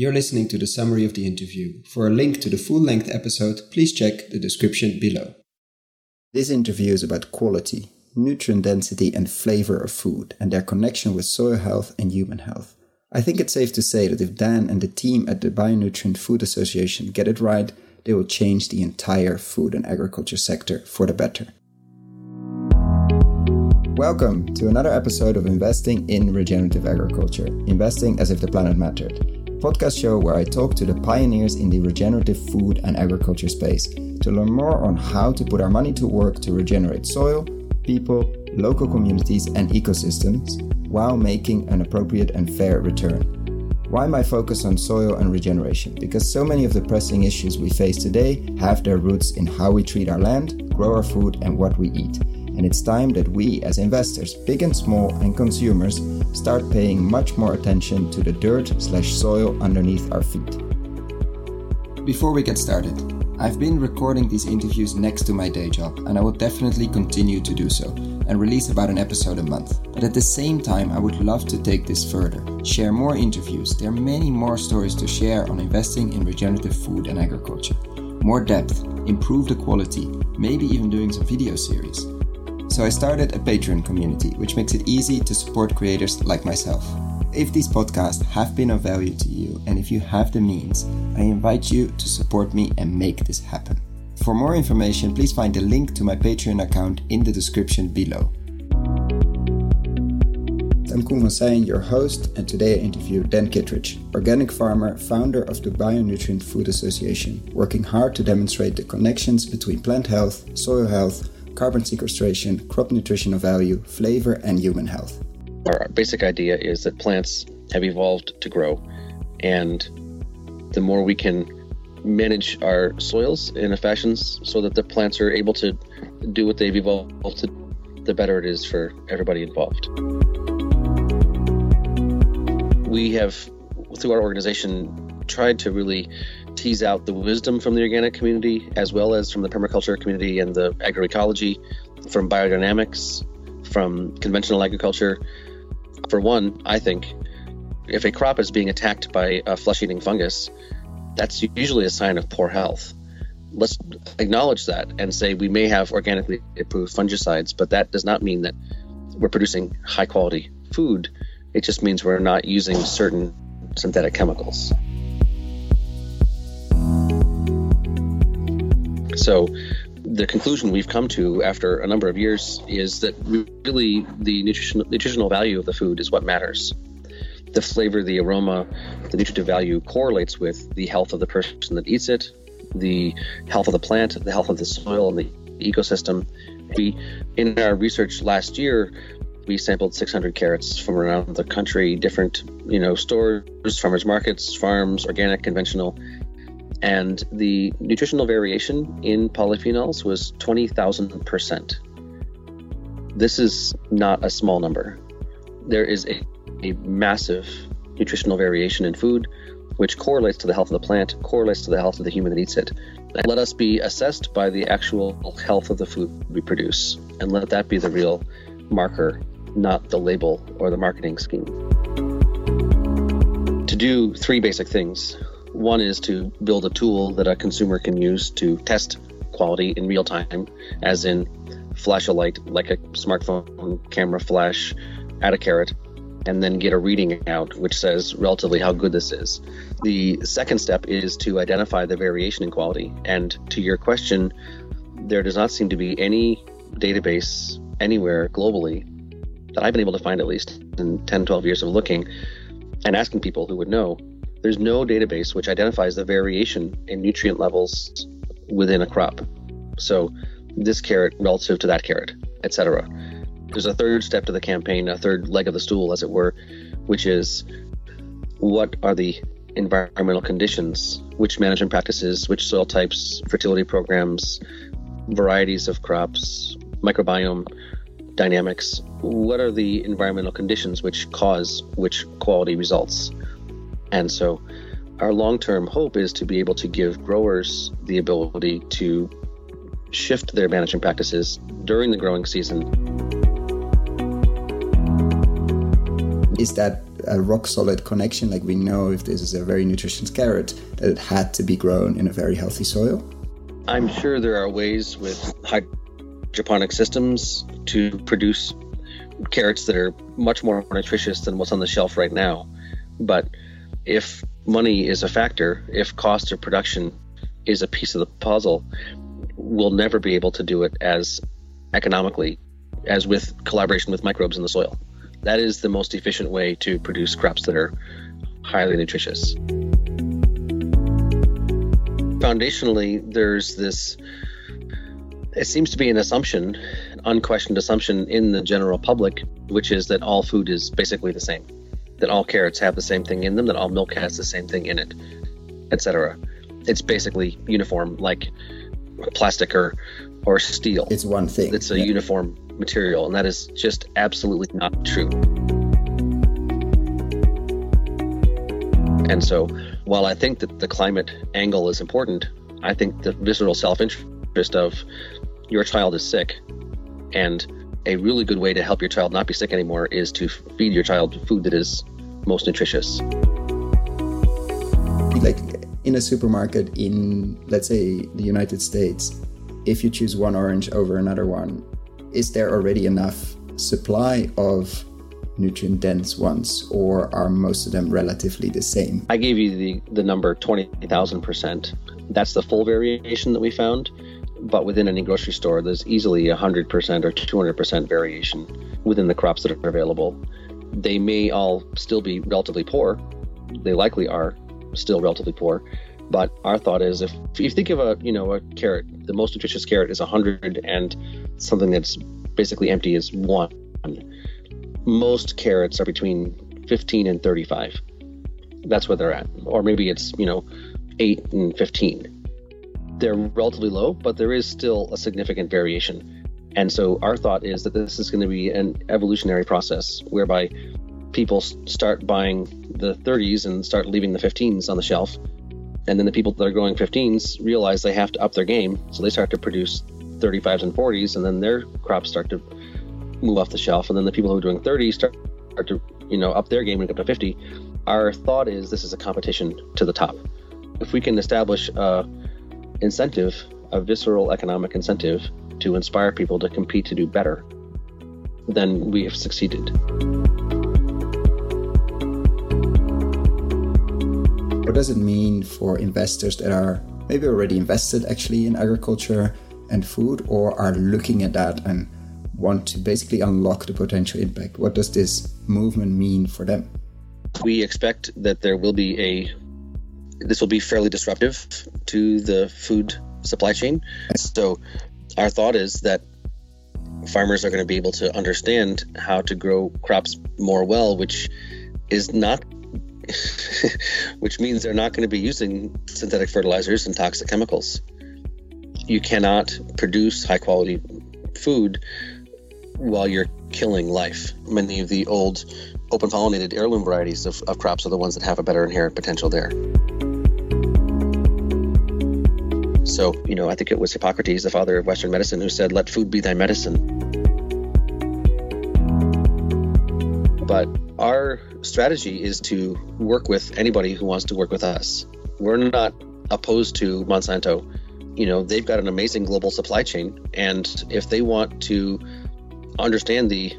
You're listening to the summary of the interview. For a link to the full length episode, please check the description below. This interview is about quality, nutrient density, and flavor of food and their connection with soil health and human health. I think it's safe to say that if Dan and the team at the Bionutrient Food Association get it right, they will change the entire food and agriculture sector for the better. Welcome to another episode of Investing in Regenerative Agriculture, investing as if the planet mattered. Podcast show where I talk to the pioneers in the regenerative food and agriculture space to learn more on how to put our money to work to regenerate soil, people, local communities, and ecosystems while making an appropriate and fair return. Why my focus on soil and regeneration? Because so many of the pressing issues we face today have their roots in how we treat our land, grow our food, and what we eat. And it's time that we, as investors, big and small, and consumers, start paying much more attention to the dirt slash soil underneath our feet. Before we get started, I've been recording these interviews next to my day job, and I will definitely continue to do so and release about an episode a month. But at the same time, I would love to take this further, share more interviews. There are many more stories to share on investing in regenerative food and agriculture. More depth, improve the quality, maybe even doing some video series. So I started a Patreon community, which makes it easy to support creators like myself. If these podcasts have been of value to you and if you have the means, I invite you to support me and make this happen. For more information, please find the link to my Patreon account in the description below. I'm Koen van your host, and today I interview Dan Kittredge, organic farmer, founder of the Bionutrient Food Association, working hard to demonstrate the connections between plant health, soil health, carbon sequestration, crop nutritional value, flavor, and human health. Our basic idea is that plants have evolved to grow, and the more we can manage our soils in a fashion so that the plants are able to do what they've evolved to, the better it is for everybody involved. We have, through our organization, tried to really tease out the wisdom from the organic community as well as from the permaculture community and the agroecology, from biodynamics, from conventional agriculture, for one, I think if a crop is being attacked by a flesh eating fungus, that's usually a sign of poor health. Let's acknowledge that and say we may have organically approved fungicides, but that does not mean that we're producing high quality food. It just means we're not using certain synthetic chemicals. So, the conclusion we've come to after a number of years is that really the nutrition, nutritional value of the food is what matters. The flavor, the aroma, the nutritive value correlates with the health of the person that eats it, the health of the plant, the health of the soil and the ecosystem. We, in our research last year, we sampled 600 carrots from around the country, different, you know, stores, farmers markets, farms, organic, conventional, and the nutritional variation in polyphenols was 20,000%. This is not a small number. There is a, a massive nutritional variation in food, which correlates to the health of the plant, correlates to the health of the human that eats it. And let us be assessed by the actual health of the food we produce, and let that be the real marker, not the label or the marketing scheme. To do three basic things one is to build a tool that a consumer can use to test quality in real time, as in flash a light like a smartphone camera flash at a carrot and then get a reading out which says relatively how good this is. The second step is to identify the variation in quality. And to your question, there does not seem to be any database anywhere globally that I've been able to find at least in 10, 12 years of looking and asking people who would know there's no database which identifies the variation in nutrient levels within a crop. So this carrot relative to that carrot, etc. There's a third step to the campaign, a third leg of the stool, as it were, which is what are the environmental conditions, which management practices, which soil types, fertility programs, varieties of crops, microbiome dynamics. What are the environmental conditions which cause which quality results? And so our long term hope is to be able to give growers the ability to shift their management practices during the growing season. Is that a rock solid connection? Like we know if this is a very nutritious carrot, that it had to be grown in a very healthy soil? I'm sure there are ways with hydroponic systems to produce carrots that are much more nutritious than what's on the shelf right now. But if money is a factor, if cost of production is a piece of the puzzle, we'll never be able to do it as economically as with collaboration with microbes in the soil. That is the most efficient way to produce crops that are highly nutritious. Foundationally, there's this, it seems to be an assumption, an unquestioned assumption in the general public, which is that all food is basically the same, that all carrots have the same thing in them, that all milk has the same thing in it, etc. It's basically uniform, like plastic or or steel. It's one thing. It's a yeah. uniform material, and that is just absolutely not true. And so, while I think that the climate angle is important, I think the visceral self interest of your child is sick, and a really good way to help your child not be sick anymore is to feed your child food that is most nutritious. Like in a supermarket in, let's say, the United States, if you choose one orange over another one, is there already enough supply of nutrient dense ones, or are most of them relatively the same? I gave you the, the number 20,000%. That's the full variation that we found. But within any grocery store, there's easily 100% or 200% variation within the crops that are available. They may all still be relatively poor. They likely are still relatively poor. But our thought is if, if you think of a you know a carrot, the most nutritious carrot is 100 and something that's basically empty is one. Most carrots are between 15 and 35. That's where they're at. Or maybe it's, you know, 8 and 15. They're relatively low, but there is still a significant variation. And so our thought is that this is going to be an evolutionary process whereby people start buying the 30s and start leaving the 15s on the shelf and then the people that are growing 15s realize they have to up their game. So they start to produce 35s and 40s, and then their crops start to move off the shelf. And then the people who are doing 30s start, start to, you know, up their game and get up to 50. Our thought is this is a competition to the top. If we can establish a incentive, a visceral economic incentive to inspire people to compete to do better, then we have succeeded. What does it mean for investors that are maybe already invested actually in agriculture and food or are looking at that and want to basically unlock the potential impact? What does this movement mean for them? We expect that there will be a this will be fairly disruptive to the food supply chain. So our thought is that farmers are going to be able to understand how to grow crops more well, which is not which means they're not going to be using synthetic fertilizers and toxic chemicals. You cannot produce high quality food while you're killing life. Many of the old open pollinated heirloom varieties of, of crops are the ones that have a better inherent potential there. So, you know, I think it was Hippocrates, the father of Western medicine, who said, Let food be thy medicine. But our strategy is to work with anybody who wants to work with us. We're not opposed to Monsanto. You know, they've got an amazing global supply chain. And if they want to understand the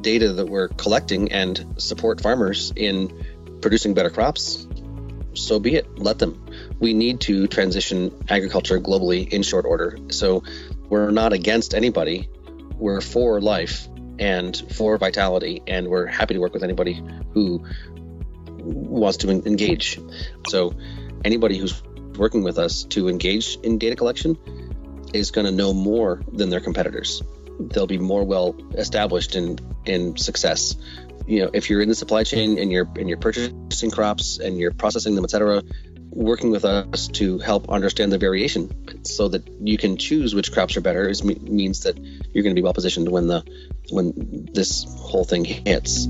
data that we're collecting and support farmers in producing better crops, so be it. Let them. We need to transition agriculture globally in short order. So we're not against anybody. We're for life and for vitality. And we're happy to work with anybody who wants to engage. So, anybody who's working with us to engage in data collection is going to know more than their competitors. They'll be more well established in in success. You know, if you're in the supply chain and you're and you're purchasing crops and you're processing them, etc., working with us to help understand the variation so that you can choose which crops are better is, means that you're going to be well positioned when the when this whole thing hits.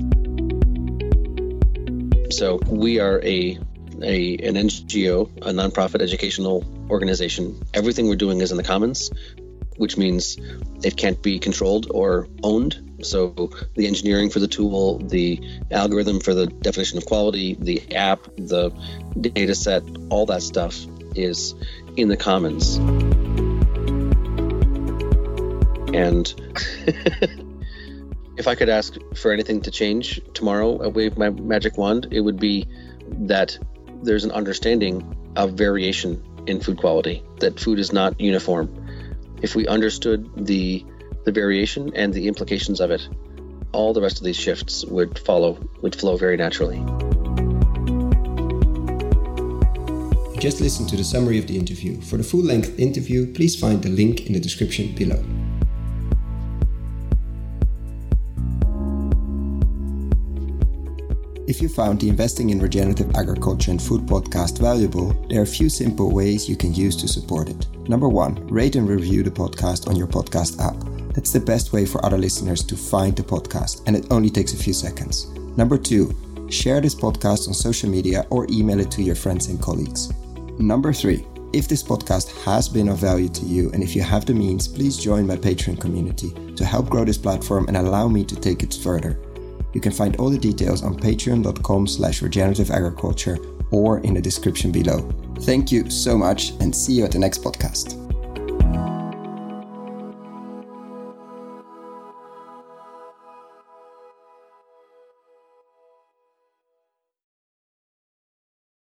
So we are a a an NGO, a nonprofit educational organization. Everything we're doing is in the commons, which means it can't be controlled or owned So the engineering for the tool, the algorithm for the definition of quality, the app, the data set, all that stuff is in the commons. And if I could ask for anything to change tomorrow, I wave my magic wand, it would be that there's an understanding of variation in food quality, that food is not uniform. If we understood the the variation and the implications of it, all the rest of these shifts would follow, would flow very naturally. Just listened to the summary of the interview. For the full length interview, please find the link in the description below. If you found the Investing in Regenerative Agriculture and Food podcast valuable, there are a few simple ways you can use to support it. Number one, rate and review the podcast on your podcast app. That's the best way for other listeners to find the podcast, and it only takes a few seconds. Number two, share this podcast on social media or email it to your friends and colleagues. Number three, if this podcast has been of value to you and if you have the means, please join my Patreon community to help grow this platform and allow me to take it further. You can find all the details on patreon.com slash regenerative agriculture or in the description below. Thank you so much and see you at the next podcast.